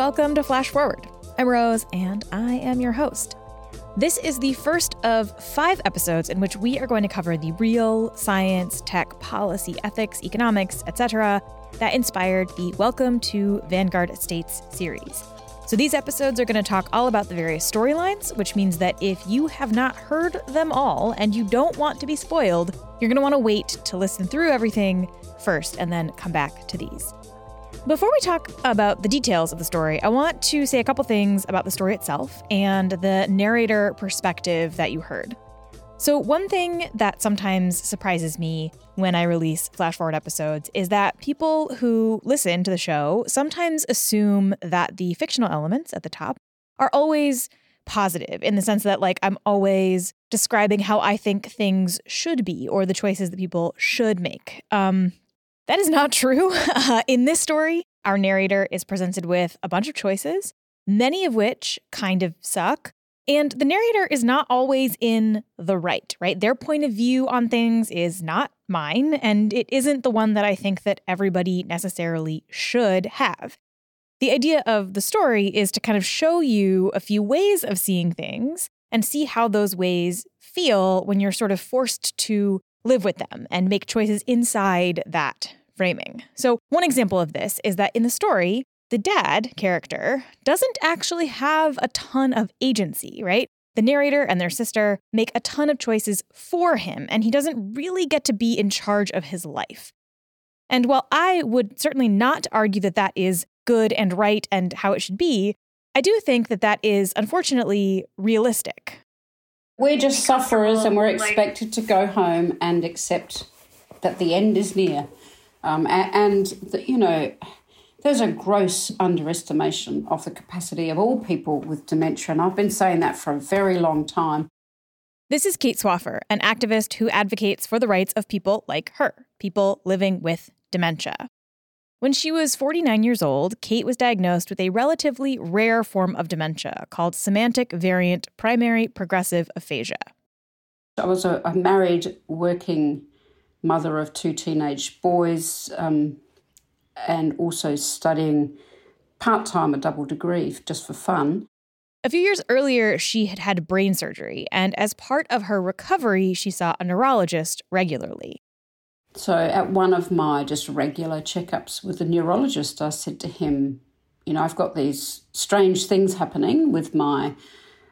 welcome to Flash Forward. I'm Rose, and I am your host. This is the first of five episodes in which we are going to cover the real science, tech, policy, ethics, economics, etc., that inspired the Welcome to Vanguard Estates series. So these episodes are going to talk all about the various storylines, which means that if you have not heard them all and you don't want to be spoiled, you're going to want to wait to listen through everything first and then come back to these. Before we talk about the details of the story, I want to say a couple things about the story itself and the narrator perspective that you heard. So, one thing that sometimes surprises me when I release flash forward episodes is that people who listen to the show sometimes assume that the fictional elements at the top are always positive in the sense that, like, I'm always describing how I think things should be or the choices that people should make. Um, that is not true. Uh, in this story, our narrator is presented with a bunch of choices, many of which kind of suck. And the narrator is not always in the right, right? Their point of view on things is not mine, and it isn't the one that I think that everybody necessarily should have. The idea of the story is to kind of show you a few ways of seeing things and see how those ways feel when you're sort of forced to live with them and make choices inside that framing. So, one example of this is that in the story, the dad character doesn't actually have a ton of agency, right? The narrator and their sister make a ton of choices for him, and he doesn't really get to be in charge of his life. And while I would certainly not argue that that is good and right and how it should be, I do think that that is unfortunately realistic. We're just sufferers and we're expected to go home and accept that the end is near. Um, and, the, you know, there's a gross underestimation of the capacity of all people with dementia. And I've been saying that for a very long time. This is Kate Swaffer, an activist who advocates for the rights of people like her, people living with dementia. When she was 49 years old, Kate was diagnosed with a relatively rare form of dementia called semantic variant primary progressive aphasia. I was a, a married working mother of two teenage boys, um, and also studying part time a double degree just for fun. A few years earlier, she had had brain surgery, and as part of her recovery, she saw a neurologist regularly. So, at one of my just regular checkups with the neurologist, I said to him, You know, I've got these strange things happening with my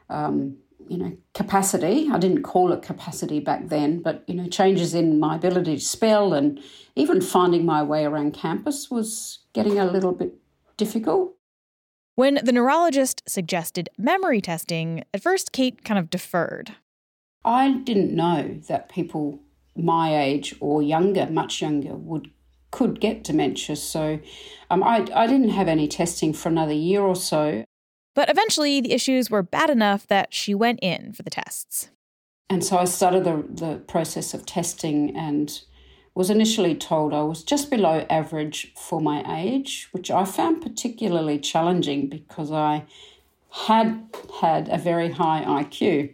um, you know, capacity. I didn't call it capacity back then, but, you know, changes in my ability to spell and even finding my way around campus was getting a little bit difficult. When the neurologist suggested memory testing, at first Kate kind of deferred. I didn't know that people my age or younger, much younger, would could get dementia. So um, I, I didn't have any testing for another year or so. But eventually, the issues were bad enough that she went in for the tests. And so I started the, the process of testing and was initially told I was just below average for my age, which I found particularly challenging because I had had a very high IQ.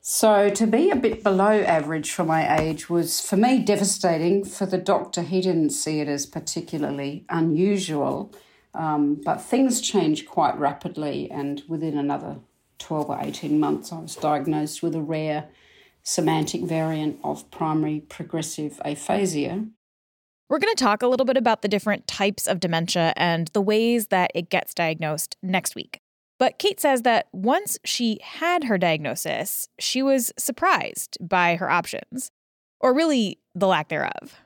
So to be a bit below average for my age was for me devastating. For the doctor, he didn't see it as particularly unusual. Um, but things changed quite rapidly, and within another 12 or 18 months, I was diagnosed with a rare semantic variant of primary progressive aphasia. We're going to talk a little bit about the different types of dementia and the ways that it gets diagnosed next week. But Kate says that once she had her diagnosis, she was surprised by her options, or really the lack thereof.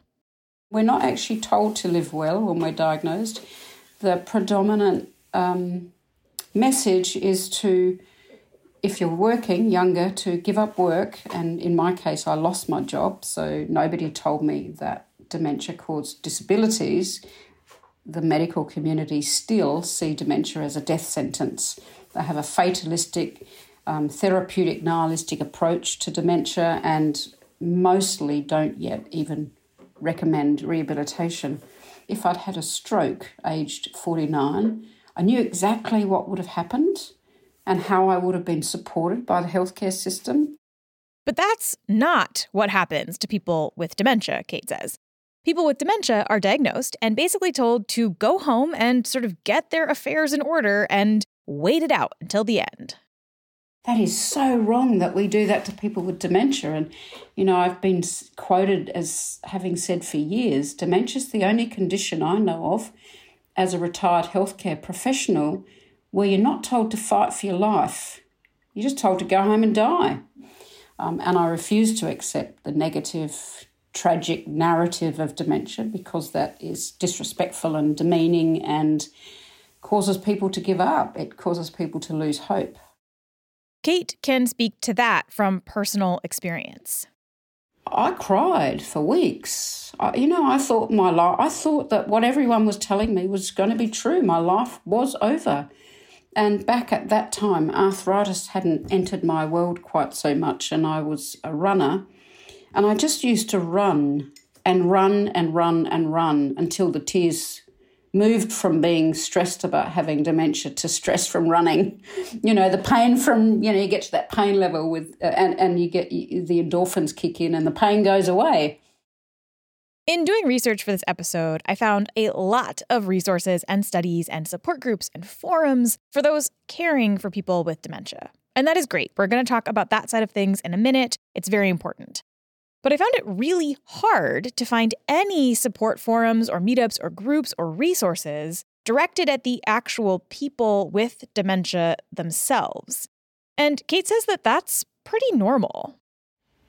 We're not actually told to live well when we're diagnosed the predominant um, message is to, if you're working younger, to give up work. And in my case, I lost my job, so nobody told me that dementia caused disabilities. The medical community still see dementia as a death sentence. They have a fatalistic, um, therapeutic, nihilistic approach to dementia and mostly don't yet even recommend rehabilitation if I'd had a stroke aged 49, I knew exactly what would have happened and how I would have been supported by the healthcare system. But that's not what happens to people with dementia, Kate says. People with dementia are diagnosed and basically told to go home and sort of get their affairs in order and wait it out until the end. That is so wrong that we do that to people with dementia. And, you know, I've been quoted as having said for years dementia is the only condition I know of as a retired healthcare professional where you're not told to fight for your life. You're just told to go home and die. Um, and I refuse to accept the negative, tragic narrative of dementia because that is disrespectful and demeaning and causes people to give up. It causes people to lose hope. Kate can speak to that from personal experience. I cried for weeks. I, you know, I thought my life, I thought that what everyone was telling me was going to be true. My life was over. And back at that time, arthritis hadn't entered my world quite so much, and I was a runner. And I just used to run and run and run and run until the tears moved from being stressed about having dementia to stress from running. You know, the pain from, you know, you get to that pain level with, uh, and, and you get the endorphins kick in and the pain goes away. In doing research for this episode, I found a lot of resources and studies and support groups and forums for those caring for people with dementia. And that is great. We're going to talk about that side of things in a minute. It's very important. But I found it really hard to find any support forums or meetups or groups or resources directed at the actual people with dementia themselves. And Kate says that that's pretty normal.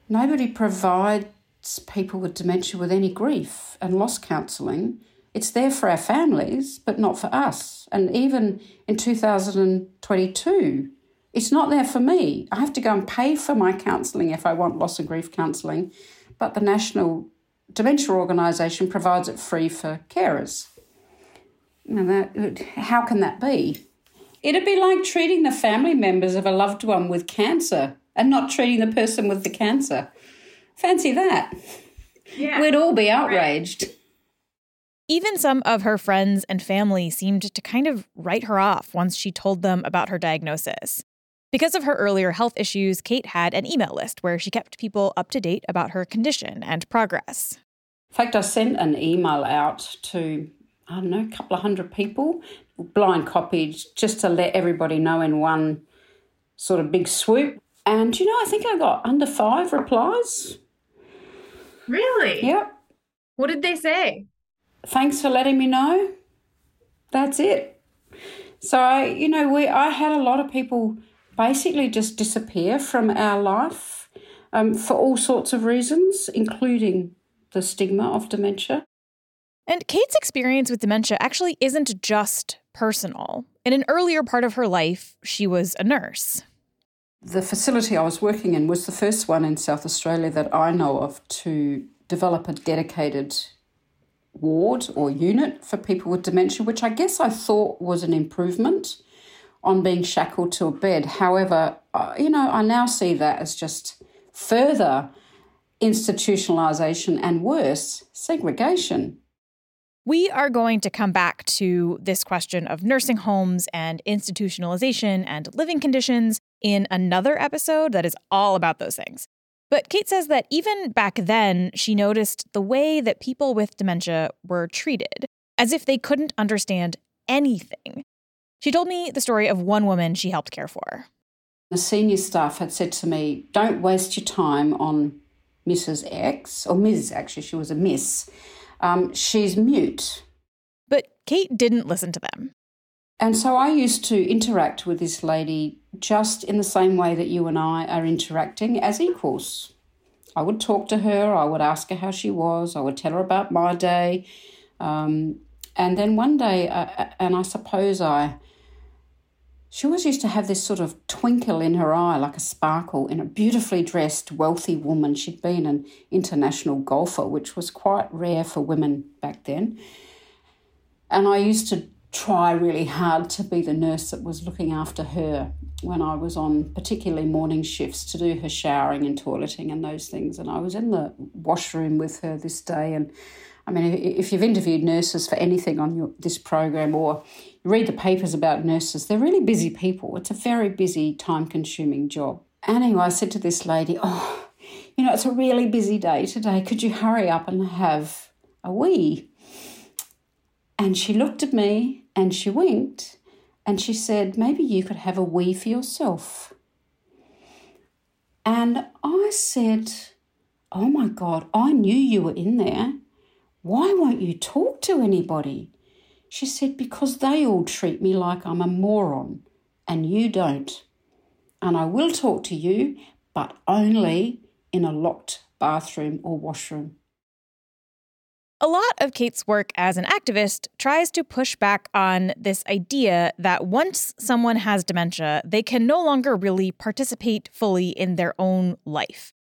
Nobody provides people with dementia with any grief and loss counselling. It's there for our families, but not for us. And even in 2022, it's not there for me. I have to go and pay for my counselling if I want loss and grief counselling, but the National Dementia Organisation provides it free for carers. Now that, how can that be? It'd be like treating the family members of a loved one with cancer and not treating the person with the cancer. Fancy that. Yeah. We'd all be outraged. Right. Even some of her friends and family seemed to kind of write her off once she told them about her diagnosis. Because of her earlier health issues, Kate had an email list where she kept people up to date about her condition and progress. In fact, I sent an email out to, I don't know, a couple of hundred people, blind copied, just to let everybody know in one sort of big swoop. And, you know, I think I got under five replies. Really? Yep. What did they say? Thanks for letting me know. That's it. So, I, you know, we I had a lot of people basically just disappear from our life um, for all sorts of reasons, including the stigma of dementia. And Kate's experience with dementia actually isn't just personal. In an earlier part of her life, she was a nurse. The facility I was working in was the first one in South Australia that I know of to develop a dedicated ward or unit for people with dementia, which I guess I thought was an improvement on being shackled to a bed. However, you know, I now see that as just further institutionalization and worse, segregation. We are going to come back to this question of nursing homes and institutionalization and living conditions in another episode that is all about those things. But Kate says that even back then, she noticed the way that people with dementia were treated, as if they couldn't understand anything. She told me the story of one woman she helped care for. The senior staff had said to me, Don't waste your time on Mrs. X, or Ms. actually, she was a Miss. Um, she's mute. But Kate didn't listen to them. And so I used to interact with this lady just in the same way that you and I are interacting as equals. I would talk to her, I would ask her how she was, I would tell her about my day. Um, and then one day, uh, and I suppose I she always used to have this sort of twinkle in her eye, like a sparkle, in a beautifully dressed, wealthy woman. She'd been an international golfer, which was quite rare for women back then. And I used to try really hard to be the nurse that was looking after her when I was on particularly morning shifts to do her showering and toileting and those things. And I was in the washroom with her this day and I mean, if you've interviewed nurses for anything on your, this program or you read the papers about nurses, they're really busy people. It's a very busy, time consuming job. Anyway, I said to this lady, Oh, you know, it's a really busy day today. Could you hurry up and have a wee. And she looked at me and she winked and she said, Maybe you could have a wee for yourself. And I said, Oh my God, I knew you were in there. Why won't you talk to anybody? She said, Because they all treat me like I'm a moron and you don't. And I will talk to you, but only in a locked bathroom or washroom. A lot of Kate's work as an activist tries to push back on this idea that once someone has dementia, they can no longer really participate fully in their own life.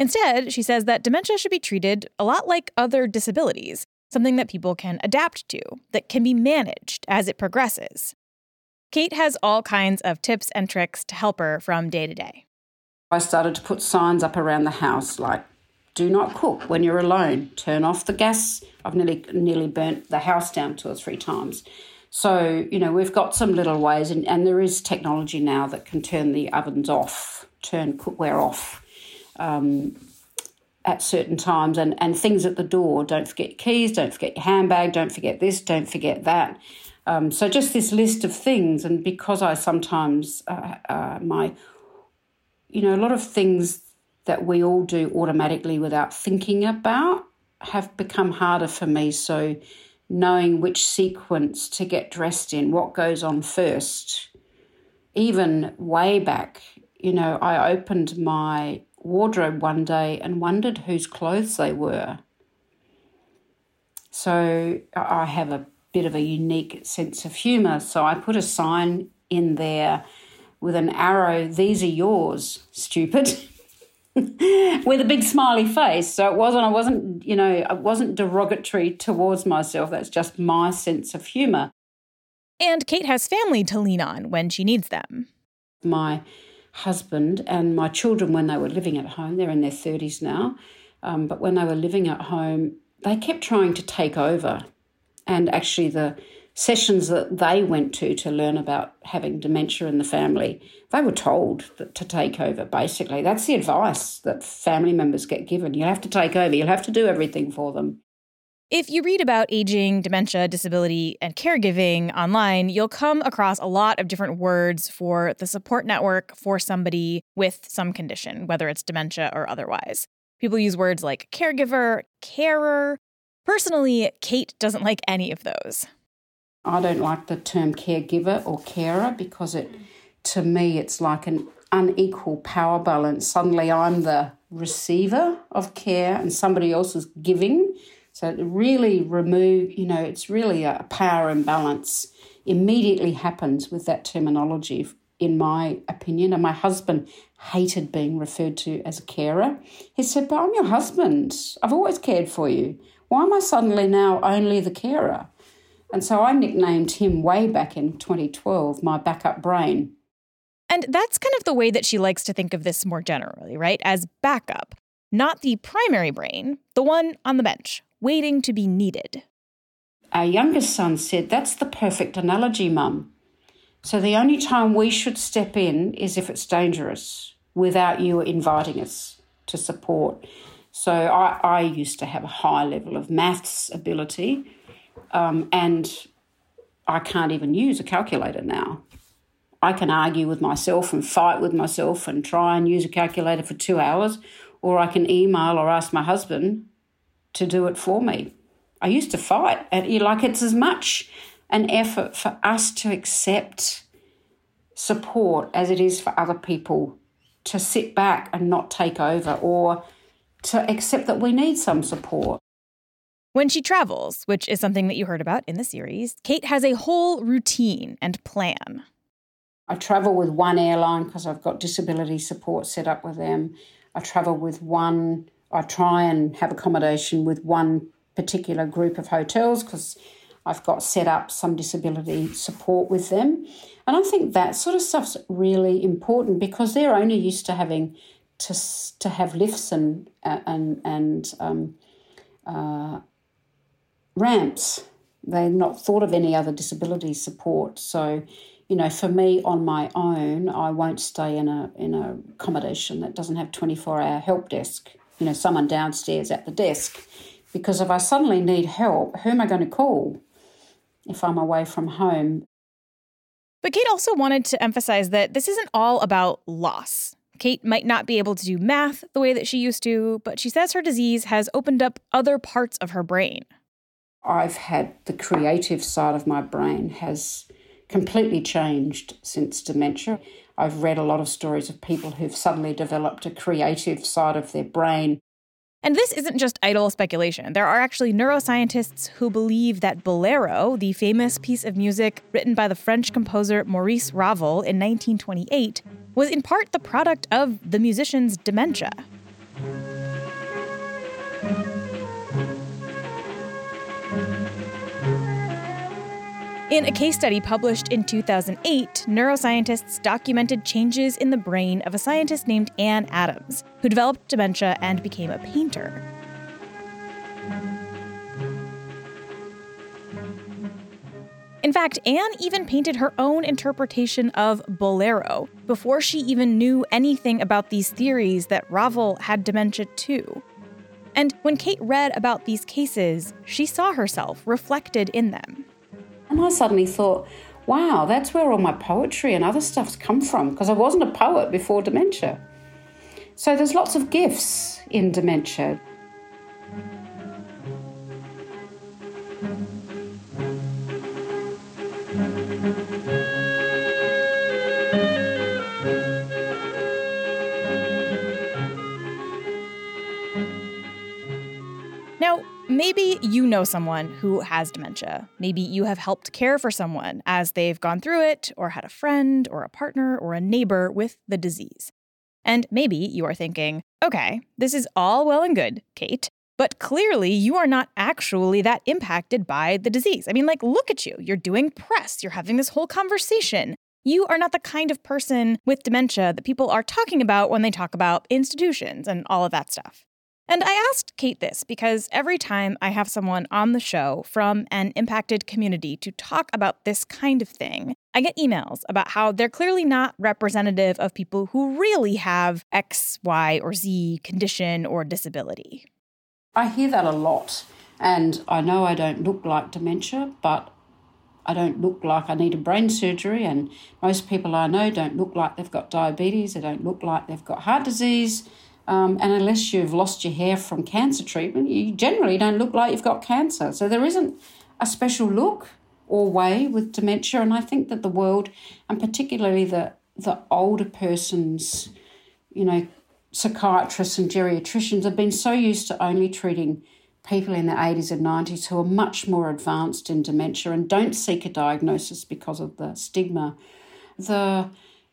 Instead, she says that dementia should be treated a lot like other disabilities, something that people can adapt to, that can be managed as it progresses. Kate has all kinds of tips and tricks to help her from day to day. I started to put signs up around the house like, do not cook when you're alone, turn off the gas. I've nearly, nearly burnt the house down two or three times. So, you know, we've got some little ways, and, and there is technology now that can turn the ovens off, turn cookware off um, at certain times, and, and things at the door. Don't forget keys, don't forget your handbag, don't forget this, don't forget that. Um, so just this list of things, and because I sometimes uh, uh, my, you know, a lot of things that we all do automatically without thinking about have become harder for me. So knowing which sequence to get dressed in, what goes on first, even way back, you know, I opened my wardrobe one day and wondered whose clothes they were. So I have a bit of a unique sense of humour. So I put a sign in there with an arrow, these are yours, stupid. with a big smiley face. So it wasn't, I wasn't, you know, I wasn't derogatory towards myself. That's just my sense of humour. And Kate has family to lean on when she needs them. My husband and my children, when they were living at home, they're in their 30s now, um, but when they were living at home, they kept trying to take over and actually the sessions that they went to to learn about having dementia in the family, they were told to take over, basically. That's the advice that family members get given. You have to take over, you'll have to do everything for them. If you read about aging, dementia, disability, and caregiving online, you'll come across a lot of different words for the support network for somebody with some condition, whether it's dementia or otherwise. People use words like caregiver, carer, Personally, Kate doesn't like any of those. I don't like the term caregiver or carer because it, to me, it's like an unequal power balance. Suddenly I'm the receiver of care and somebody else is giving. So really remove, you know, it's really a power imbalance immediately happens with that terminology, in my opinion. And my husband hated being referred to as a carer. He said, But I'm your husband. I've always cared for you why am I suddenly now only the carer? And so I nicknamed him way back in 2012 my backup brain. And that's kind of the way that she likes to think of this more generally, right? As backup, not the primary brain, the one on the bench, waiting to be needed. Our youngest son said, That's the perfect analogy, Mum. So the only time we should step in is if it's dangerous without you inviting us to support. So I, I used to have a high level of maths ability, um, and I can't even use a calculator now. I can argue with myself and fight with myself and try and use a calculator for two hours, or I can email or ask my husband to do it for me. I used to fight, and you like it's as much an effort for us to accept support as it is for other people to sit back and not take over or to accept that we need some support. When she travels, which is something that you heard about in the series, Kate has a whole routine and plan. I travel with one airline because I've got disability support set up with them. I travel with one, I try and have accommodation with one particular group of hotels because I've got set up some disability support with them. And I think that sort of stuff's really important because they're only used to having to to have lifts and and and um, uh, ramps. They've not thought of any other disability support. So, you know, for me on my own, I won't stay in a in a accommodation that doesn't have twenty four hour help desk. You know, someone downstairs at the desk, Because if I suddenly need help, who am I going to call if I'm away from home? But Kate also wanted to emphasize that this isn't all about loss. Kate might not be able to do math the way that she used to, but she says her disease has opened up other parts of her brain. I've had the creative side of my brain has completely changed since dementia. I've read a lot of stories of people who've suddenly developed a creative side of their brain. And this isn't just idle speculation. There are actually neuroscientists who believe that Bolero, the famous piece of music written by the French composer Maurice Ravel in 1928, was in part the product of the musician's dementia. In a case study published in 2008, neuroscientists documented changes in the brain of a scientist named Anne Adams, who developed dementia and became a painter. In fact, Anne even painted her own interpretation of Bolero before she even knew anything about these theories that Ravel had dementia too. And when Kate read about these cases, she saw herself reflected in them. And I suddenly thought, wow, that's where all my poetry and other stuff's come from, because I wasn't a poet before dementia. So there's lots of gifts in dementia. Maybe you know someone who has dementia. Maybe you have helped care for someone as they've gone through it, or had a friend, or a partner, or a neighbor with the disease. And maybe you are thinking, okay, this is all well and good, Kate, but clearly you are not actually that impacted by the disease. I mean, like, look at you. You're doing press, you're having this whole conversation. You are not the kind of person with dementia that people are talking about when they talk about institutions and all of that stuff. And I asked Kate this because every time I have someone on the show from an impacted community to talk about this kind of thing, I get emails about how they're clearly not representative of people who really have X, Y, or Z condition or disability. I hear that a lot. And I know I don't look like dementia, but I don't look like I need a brain surgery. And most people I know don't look like they've got diabetes, they don't look like they've got heart disease. Um, and unless you've lost your hair from cancer treatment, you generally don't look like you've got cancer. So there isn't a special look or way with dementia. And I think that the world, and particularly the the older persons, you know, psychiatrists and geriatricians have been so used to only treating people in their 80s and 90s who are much more advanced in dementia and don't seek a diagnosis because of the stigma. The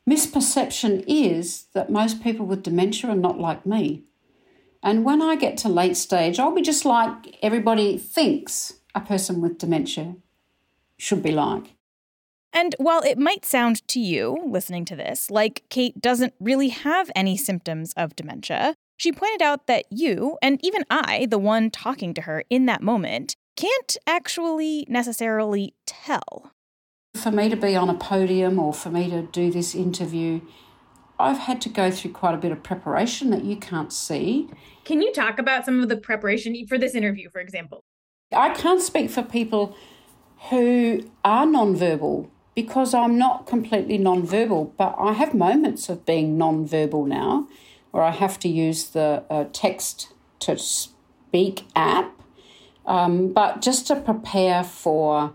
misperception is that most people with dementia are not like me. And when I get to late stage, I'll be just like everybody thinks a person with dementia should be like. And while it might sound to you, listening to this, like Kate doesn't really have any symptoms of dementia, she pointed out that you, and even I, the one talking to her in that moment, can't actually necessarily tell. For me to be on a podium or for me to do this interview, I've had to go through quite a bit of preparation that you can't see. Can you talk about some of the preparation for this interview, for example? I can't speak for people who are nonverbal because I'm not completely nonverbal, but I have moments of being nonverbal now where I have to use the uh, text to speak app. Um, but just to prepare for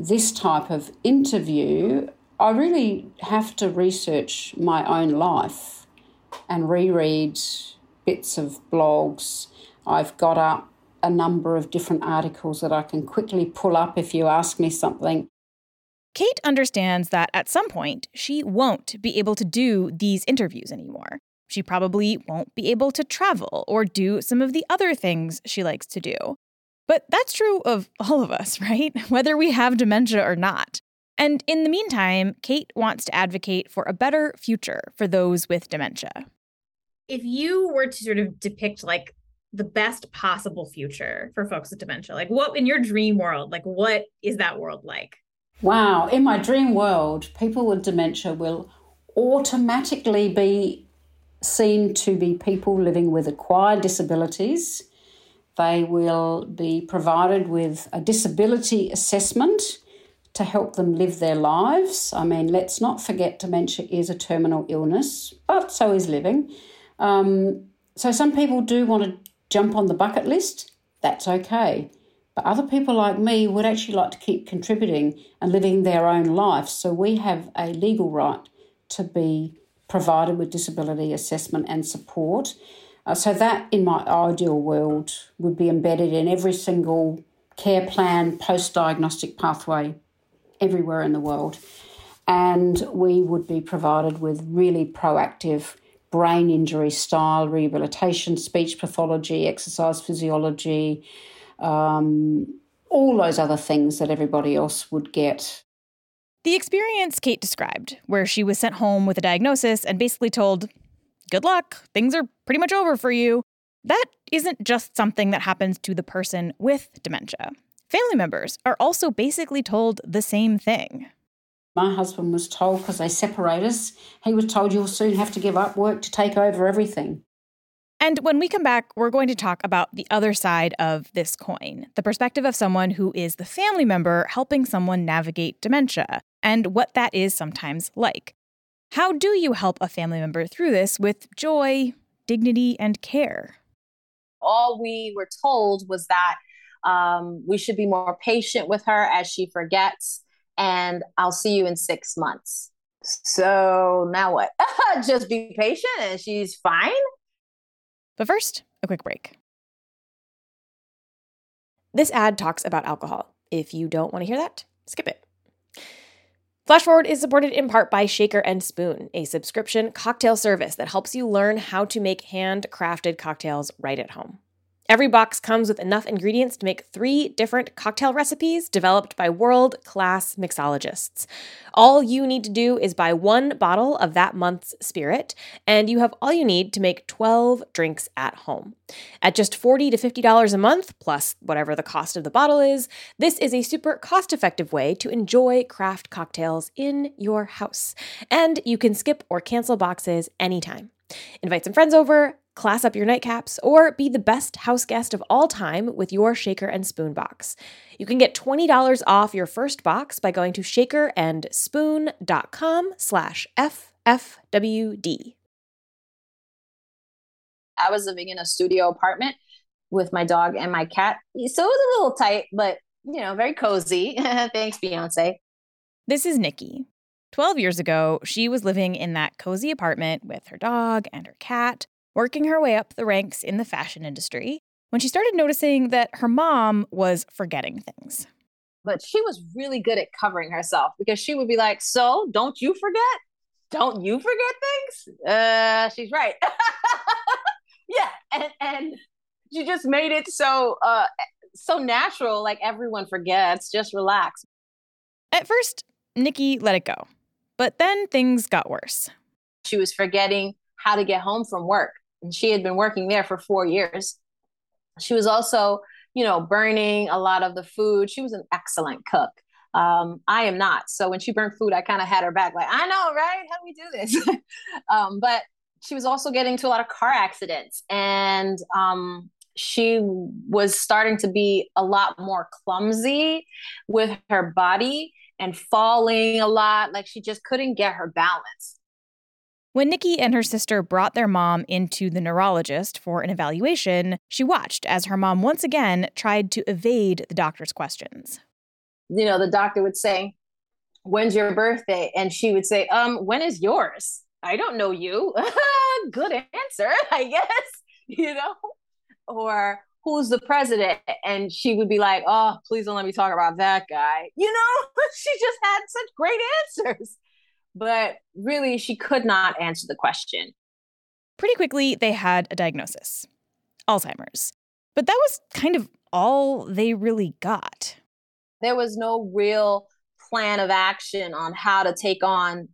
this type of interview, I really have to research my own life and reread bits of blogs. I've got up a number of different articles that I can quickly pull up if you ask me something. Kate understands that at some point she won't be able to do these interviews anymore. She probably won't be able to travel or do some of the other things she likes to do. But that's true of all of us, right? Whether we have dementia or not. And in the meantime, Kate wants to advocate for a better future for those with dementia. If you were to sort of depict like the best possible future for folks with dementia, like what in your dream world, like what is that world like? Wow, in my dream world, people with dementia will automatically be seen to be people living with acquired disabilities They will be provided with a disability assessment to help them live their lives. I mean, let's not forget dementia is a terminal illness, but so is living. Um, so some people do want to jump on the bucket list. That's okay. But other people like me would actually like to keep contributing and living their own life. So we have a legal right to be provided with disability assessment and support. Uh, so that, in my ideal world, would be embedded in every single care plan, post diagnostic pathway everywhere in the world. And we would be provided with really proactive brain injury style rehabilitation, speech pathology, exercise physiology, um, all those other things that everybody else would get. The experience Kate described, where she was sent home with a diagnosis and basically told, Good luck, things are pretty much over for you, that isn't just something that happens to the person with dementia. Family members are also basically told the same thing. My husband was told because they separate us, he was told you'll soon have to give up work to take over everything. And when we come back, we're going to talk about the other side of this coin the perspective of someone who is the family member helping someone navigate dementia, and what that is sometimes like. How do you help a family member through this with joy, dignity, and care? All we were told was that um, we should be more patient with her as she forgets, and I'll see you in six months. So now what? Just be patient and she's fine? But first, a quick break. This ad talks about alcohol. If you don't want to hear that, skip it. Flash Forward is supported in part by Shaker and Spoon, a subscription cocktail service that helps you learn how to make handcrafted cocktails right at home. Every box comes with enough ingredients to make three different cocktail recipes developed by world class mixologists. All you need to do is buy one bottle of that month's spirit, and you have all you need to make 12 drinks at home. At just 40 to $50 a month, plus whatever the cost of the bottle is, this is a super cost effective way to enjoy craft cocktails in your house. And you can skip or cancel boxes anytime. Invite some friends over, class up your nightcaps, or be the best house guest of all time with your shaker and spoon box. You can get $20 off your first box by going to shakerandspoon.com slash FFWD. I was living in a studio apartment with my dog and my cat. So it was a little tight, but you know, very cozy. Thanks, Beyonce. This is Nikki. 12 years ago, she was living in that cozy apartment with her dog and her cat, working her way up the ranks in the fashion industry, when she started noticing that her mom was forgetting things. But she was really good at covering herself because she would be like, So, don't you forget? Don't you forget things? Uh, she's right. yeah. And, and she just made it so, uh, so natural. Like everyone forgets, just relax. At first, Nikki let it go. But then things got worse. She was forgetting how to get home from work. And she had been working there for four years. She was also, you know, burning a lot of the food. She was an excellent cook. Um, I am not. So when she burned food, I kind of had her back, like, I know, right? How do we do this? um, but she was also getting to a lot of car accidents. And um, she was starting to be a lot more clumsy with her body and falling a lot. Like she just couldn't get her balance. When Nikki and her sister brought their mom into the neurologist for an evaluation, she watched as her mom once again tried to evade the doctor's questions. You know, the doctor would say, When's your birthday? And she would say, Um, when is yours? I don't know you. Good answer, I guess, you know? Or who's the president? And she would be like, oh, please don't let me talk about that guy. You know, she just had such great answers. But really, she could not answer the question. Pretty quickly, they had a diagnosis Alzheimer's. But that was kind of all they really got. There was no real plan of action on how to take on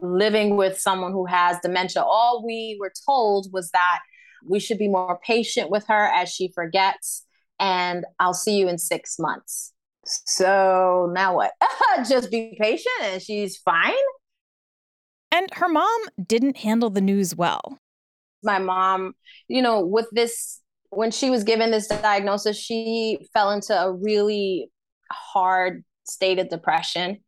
living with someone who has dementia. All we were told was that we should be more patient with her as she forgets. And I'll see you in six months. So now what? Just be patient and she's fine. And her mom didn't handle the news well. My mom, you know, with this when she was given this diagnosis, she fell into a really hard state of depression.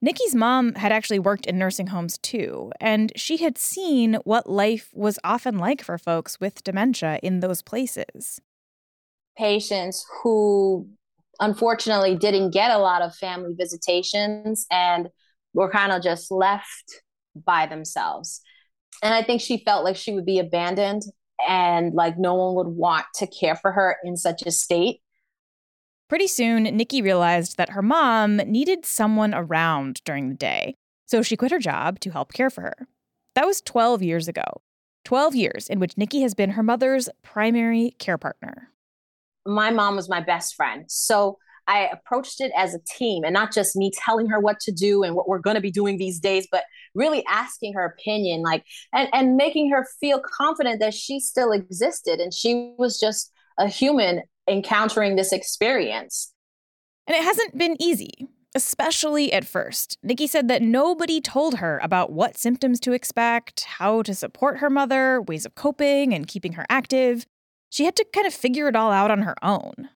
Nikki's mom had actually worked in nursing homes too, and she had seen what life was often like for folks with dementia in those places. Patients who unfortunately didn't get a lot of family visitations and were kind of just left by themselves. And I think she felt like she would be abandoned and like no one would want to care for her in such a state. Pretty soon, Nikki realized that her mom needed someone around during the day, so she quit her job to help care for her. That was 12 years ago. 12 years in which Nikki has been her mother's primary care partner. My mom was my best friend. So I approached it as a team and not just me telling her what to do and what we're going to be doing these days, but really asking her opinion, like, and, and making her feel confident that she still existed and she was just a human encountering this experience. And it hasn't been easy, especially at first. Nikki said that nobody told her about what symptoms to expect, how to support her mother, ways of coping and keeping her active. She had to kind of figure it all out on her own.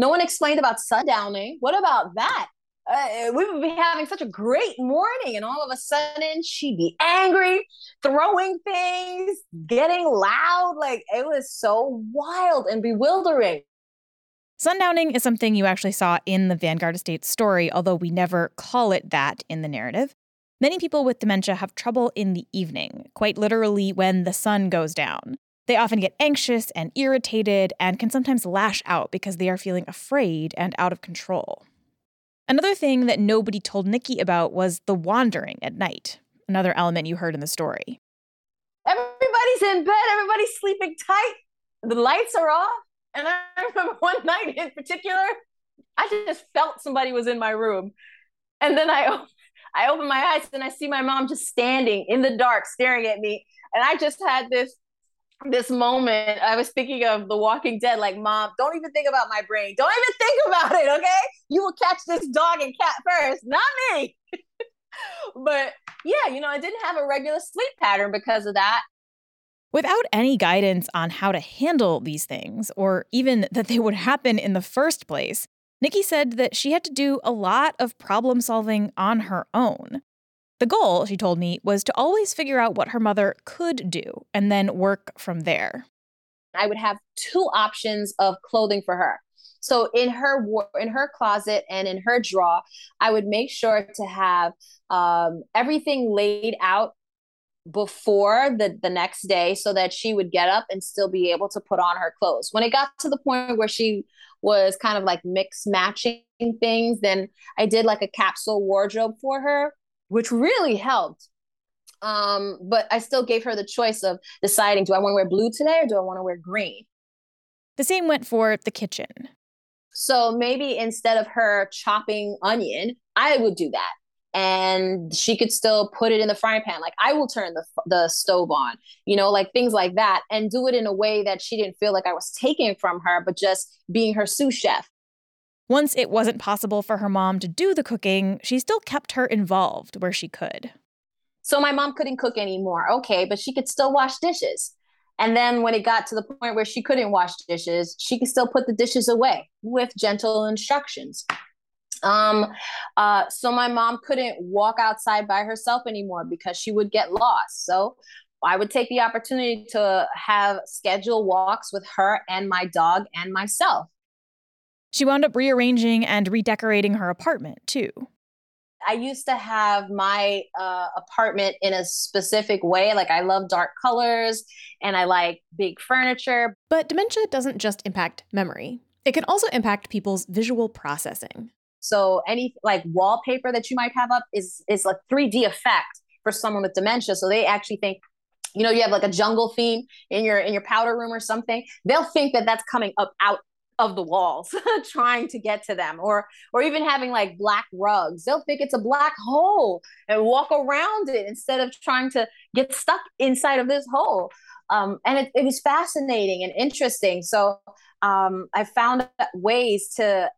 No one explained about sundowning. What about that? Uh, we would be having such a great morning, and all of a sudden she'd be angry, throwing things, getting loud. Like it was so wild and bewildering. Sundowning is something you actually saw in the Vanguard Estate story, although we never call it that in the narrative. Many people with dementia have trouble in the evening, quite literally when the sun goes down. They often get anxious and irritated and can sometimes lash out because they are feeling afraid and out of control. Another thing that nobody told Nikki about was the wandering at night, another element you heard in the story. Everybody's in bed, everybody's sleeping tight, the lights are off. And I remember one night in particular, I just felt somebody was in my room. And then I I open my eyes and I see my mom just standing in the dark staring at me. And I just had this this moment, I was thinking of The Walking Dead, like, Mom, don't even think about my brain. Don't even think about it, okay? You will catch this dog and cat first, not me. but yeah, you know, I didn't have a regular sleep pattern because of that. Without any guidance on how to handle these things, or even that they would happen in the first place, Nikki said that she had to do a lot of problem solving on her own. The goal, she told me, was to always figure out what her mother could do and then work from there. I would have two options of clothing for her. So in her in her closet and in her drawer, I would make sure to have um, everything laid out before the the next day so that she would get up and still be able to put on her clothes. When it got to the point where she was kind of like mix matching things, then I did like a capsule wardrobe for her which really helped. Um, but I still gave her the choice of deciding do I want to wear blue today or do I want to wear green? The same went for the kitchen. So maybe instead of her chopping onion, I would do that. And she could still put it in the frying pan. Like I will turn the, the stove on, you know, like things like that, and do it in a way that she didn't feel like I was taking from her, but just being her sous chef. Once it wasn't possible for her mom to do the cooking, she still kept her involved where she could. So my mom couldn't cook anymore. Okay, but she could still wash dishes. And then when it got to the point where she couldn't wash dishes, she could still put the dishes away with gentle instructions. Um, uh, so my mom couldn't walk outside by herself anymore because she would get lost. So I would take the opportunity to have scheduled walks with her and my dog and myself. She wound up rearranging and redecorating her apartment, too. I used to have my uh, apartment in a specific way. Like, I love dark colors and I like big furniture. But dementia doesn't just impact memory, it can also impact people's visual processing. So, any like wallpaper that you might have up is, is like 3D effect for someone with dementia. So, they actually think, you know you have like a jungle theme in your in your powder room or something they'll think that that's coming up out of the walls trying to get to them or or even having like black rugs. They'll think it's a black hole and walk around it instead of trying to get stuck inside of this hole. Um, and it, it, was fascinating and interesting. So um, i found ways to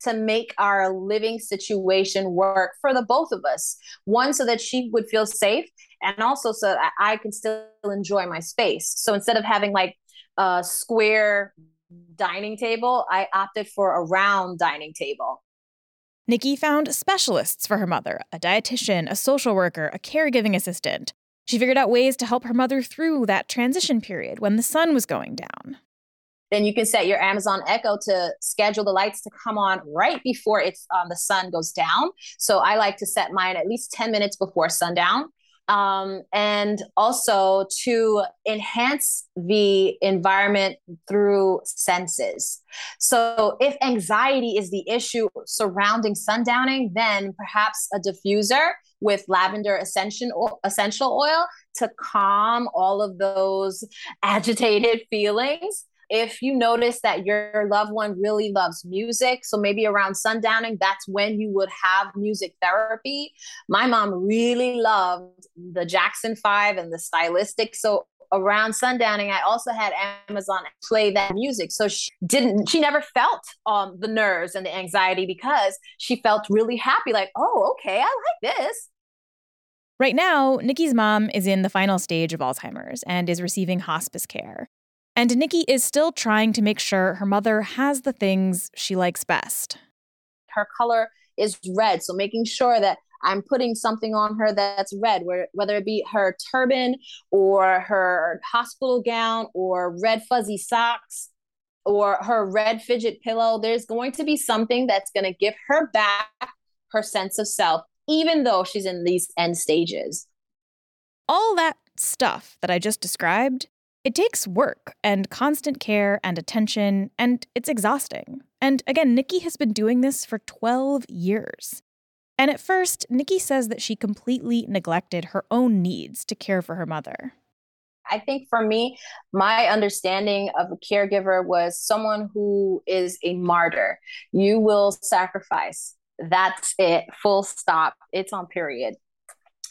to make our living situation work for the both of us. One so that she would feel safe and also so that i can still enjoy my space. So instead of having like a square dining table, I opted for a round dining table. Nikki found specialists for her mother a dietitian, a social worker, a caregiving assistant. She figured out ways to help her mother through that transition period when the sun was going down. Then you can set your Amazon Echo to schedule the lights to come on right before it's um, the sun goes down. So I like to set mine at least 10 minutes before sundown um, and also to enhance the environment through senses. So, if anxiety is the issue surrounding sundowning, then perhaps a diffuser with lavender essential essential oil to calm all of those agitated feelings if you notice that your loved one really loves music, so maybe around sundowning, that's when you would have music therapy. My mom really loved the Jackson Five and the stylistic. So around sundowning, I also had Amazon play that music. So she didn't, she never felt um, the nerves and the anxiety because she felt really happy, like, oh, okay, I like this. Right now, Nikki's mom is in the final stage of Alzheimer's and is receiving hospice care. And Nikki is still trying to make sure her mother has the things she likes best. Her color is red, so making sure that I'm putting something on her that's red, where, whether it be her turban or her hospital gown or red fuzzy socks or her red fidget pillow. There's going to be something that's going to give her back her sense of self, even though she's in these end stages. All that stuff that I just described it takes work and constant care and attention, and it's exhausting. And again, Nikki has been doing this for 12 years. And at first, Nikki says that she completely neglected her own needs to care for her mother. I think for me, my understanding of a caregiver was someone who is a martyr. You will sacrifice. That's it, full stop. It's on period.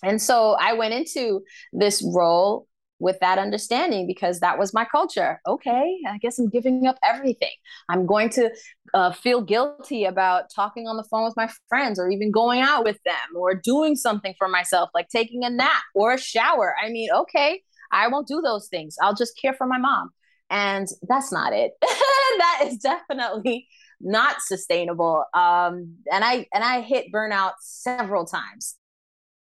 And so I went into this role with that understanding because that was my culture. Okay, I guess I'm giving up everything. I'm going to uh, feel guilty about talking on the phone with my friends or even going out with them or doing something for myself, like taking a nap or a shower. I mean, okay, I won't do those things. I'll just care for my mom. And that's not it. that is definitely not sustainable. Um, and I and I hit burnout several times.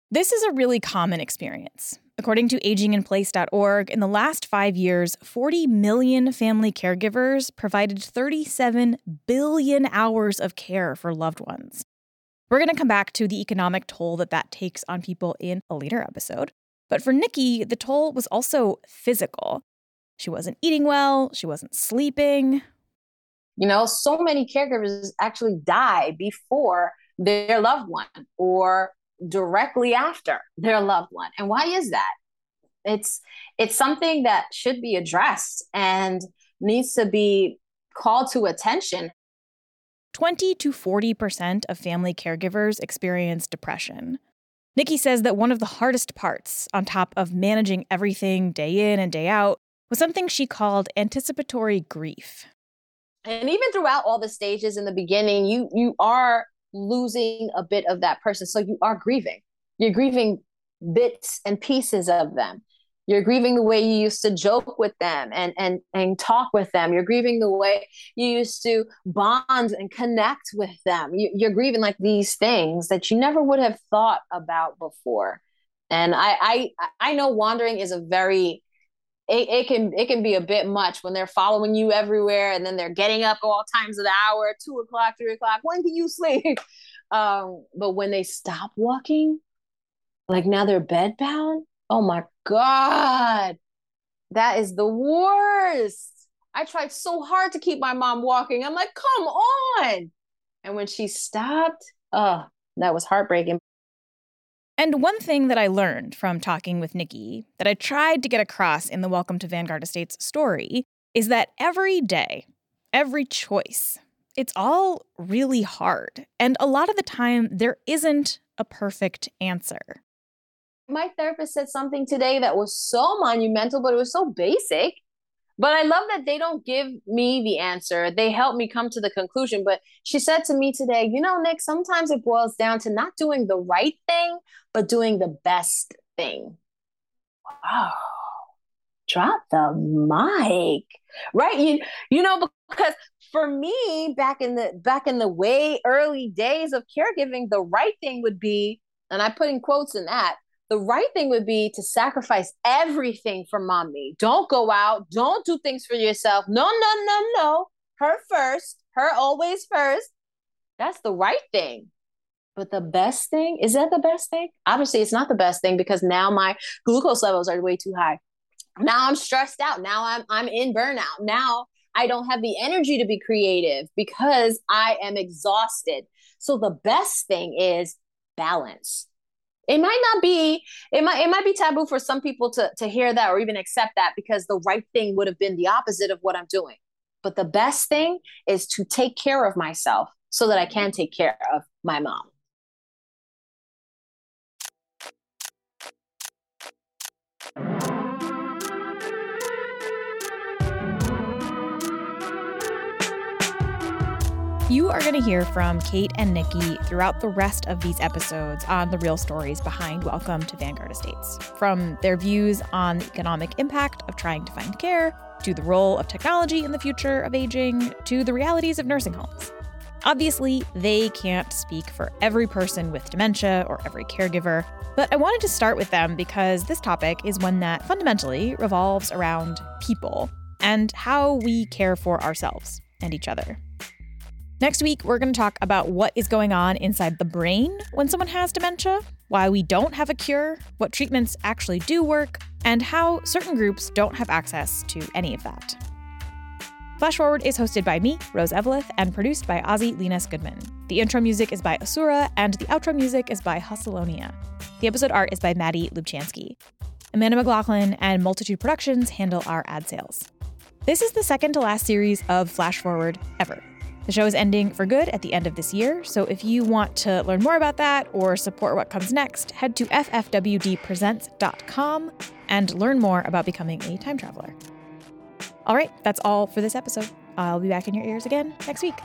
This is a really common experience. According to aginginplace.org, in the last five years, 40 million family caregivers provided 37 billion hours of care for loved ones. We're going to come back to the economic toll that that takes on people in a later episode. But for Nikki, the toll was also physical. She wasn't eating well, she wasn't sleeping. You know, so many caregivers actually die before their loved one or directly after their loved one. And why is that? It's it's something that should be addressed and needs to be called to attention. 20 to 40% of family caregivers experience depression. Nikki says that one of the hardest parts, on top of managing everything day in and day out, was something she called anticipatory grief. And even throughout all the stages in the beginning, you you are losing a bit of that person. So you are grieving. You're grieving bits and pieces of them. You're grieving the way you used to joke with them and and and talk with them. You're grieving the way you used to bond and connect with them. You, you're grieving like these things that you never would have thought about before. And I I I know wandering is a very it, it can it can be a bit much when they're following you everywhere and then they're getting up all times of the hour, two o'clock, three o'clock. When can you sleep? Um, but when they stop walking, like now they're bedbound. Oh my god, that is the worst. I tried so hard to keep my mom walking. I'm like, come on. And when she stopped, oh, that was heartbreaking. And one thing that I learned from talking with Nikki that I tried to get across in the Welcome to Vanguard Estates story is that every day, every choice, it's all really hard. And a lot of the time, there isn't a perfect answer. My therapist said something today that was so monumental, but it was so basic. But I love that they don't give me the answer. They help me come to the conclusion. But she said to me today, you know, Nick, sometimes it boils down to not doing the right thing, but doing the best thing. Wow. Drop the mic. right? You you know because for me back in the back in the way early days of caregiving, the right thing would be, and I put in quotes in that, the right thing would be to sacrifice everything for mommy. Don't go out, don't do things for yourself. No, no, no, no. Her first, her always first. That's the right thing. But the best thing, is that the best thing? Obviously, it's not the best thing because now my glucose levels are way too high. Now I'm stressed out. Now I'm I'm in burnout. Now I don't have the energy to be creative because I am exhausted. So the best thing is balance. It might not be it might it might be taboo for some people to to hear that or even accept that because the right thing would have been the opposite of what I'm doing. But the best thing is to take care of myself so that I can take care of my mom. You are going to hear from Kate and Nikki throughout the rest of these episodes on the real stories behind Welcome to Vanguard Estates. From their views on the economic impact of trying to find care, to the role of technology in the future of aging, to the realities of nursing homes. Obviously, they can't speak for every person with dementia or every caregiver, but I wanted to start with them because this topic is one that fundamentally revolves around people and how we care for ourselves and each other. Next week, we're going to talk about what is going on inside the brain when someone has dementia, why we don't have a cure, what treatments actually do work, and how certain groups don't have access to any of that. Flash Forward is hosted by me, Rose Eveleth, and produced by Ozzy Llinas Goodman. The intro music is by Asura, and the outro music is by Hussalonia. The episode art is by Mattie Lubchansky. Amanda McLoughlin and Multitude Productions handle our ad sales. This is the second to last series of Flash Forward ever. The show is ending for good at the end of this year, so if you want to learn more about that or support what comes next, head to ffwdpresents.com and learn more about becoming a time traveler. All right, that's all for this episode. I'll be back in your ears again next week.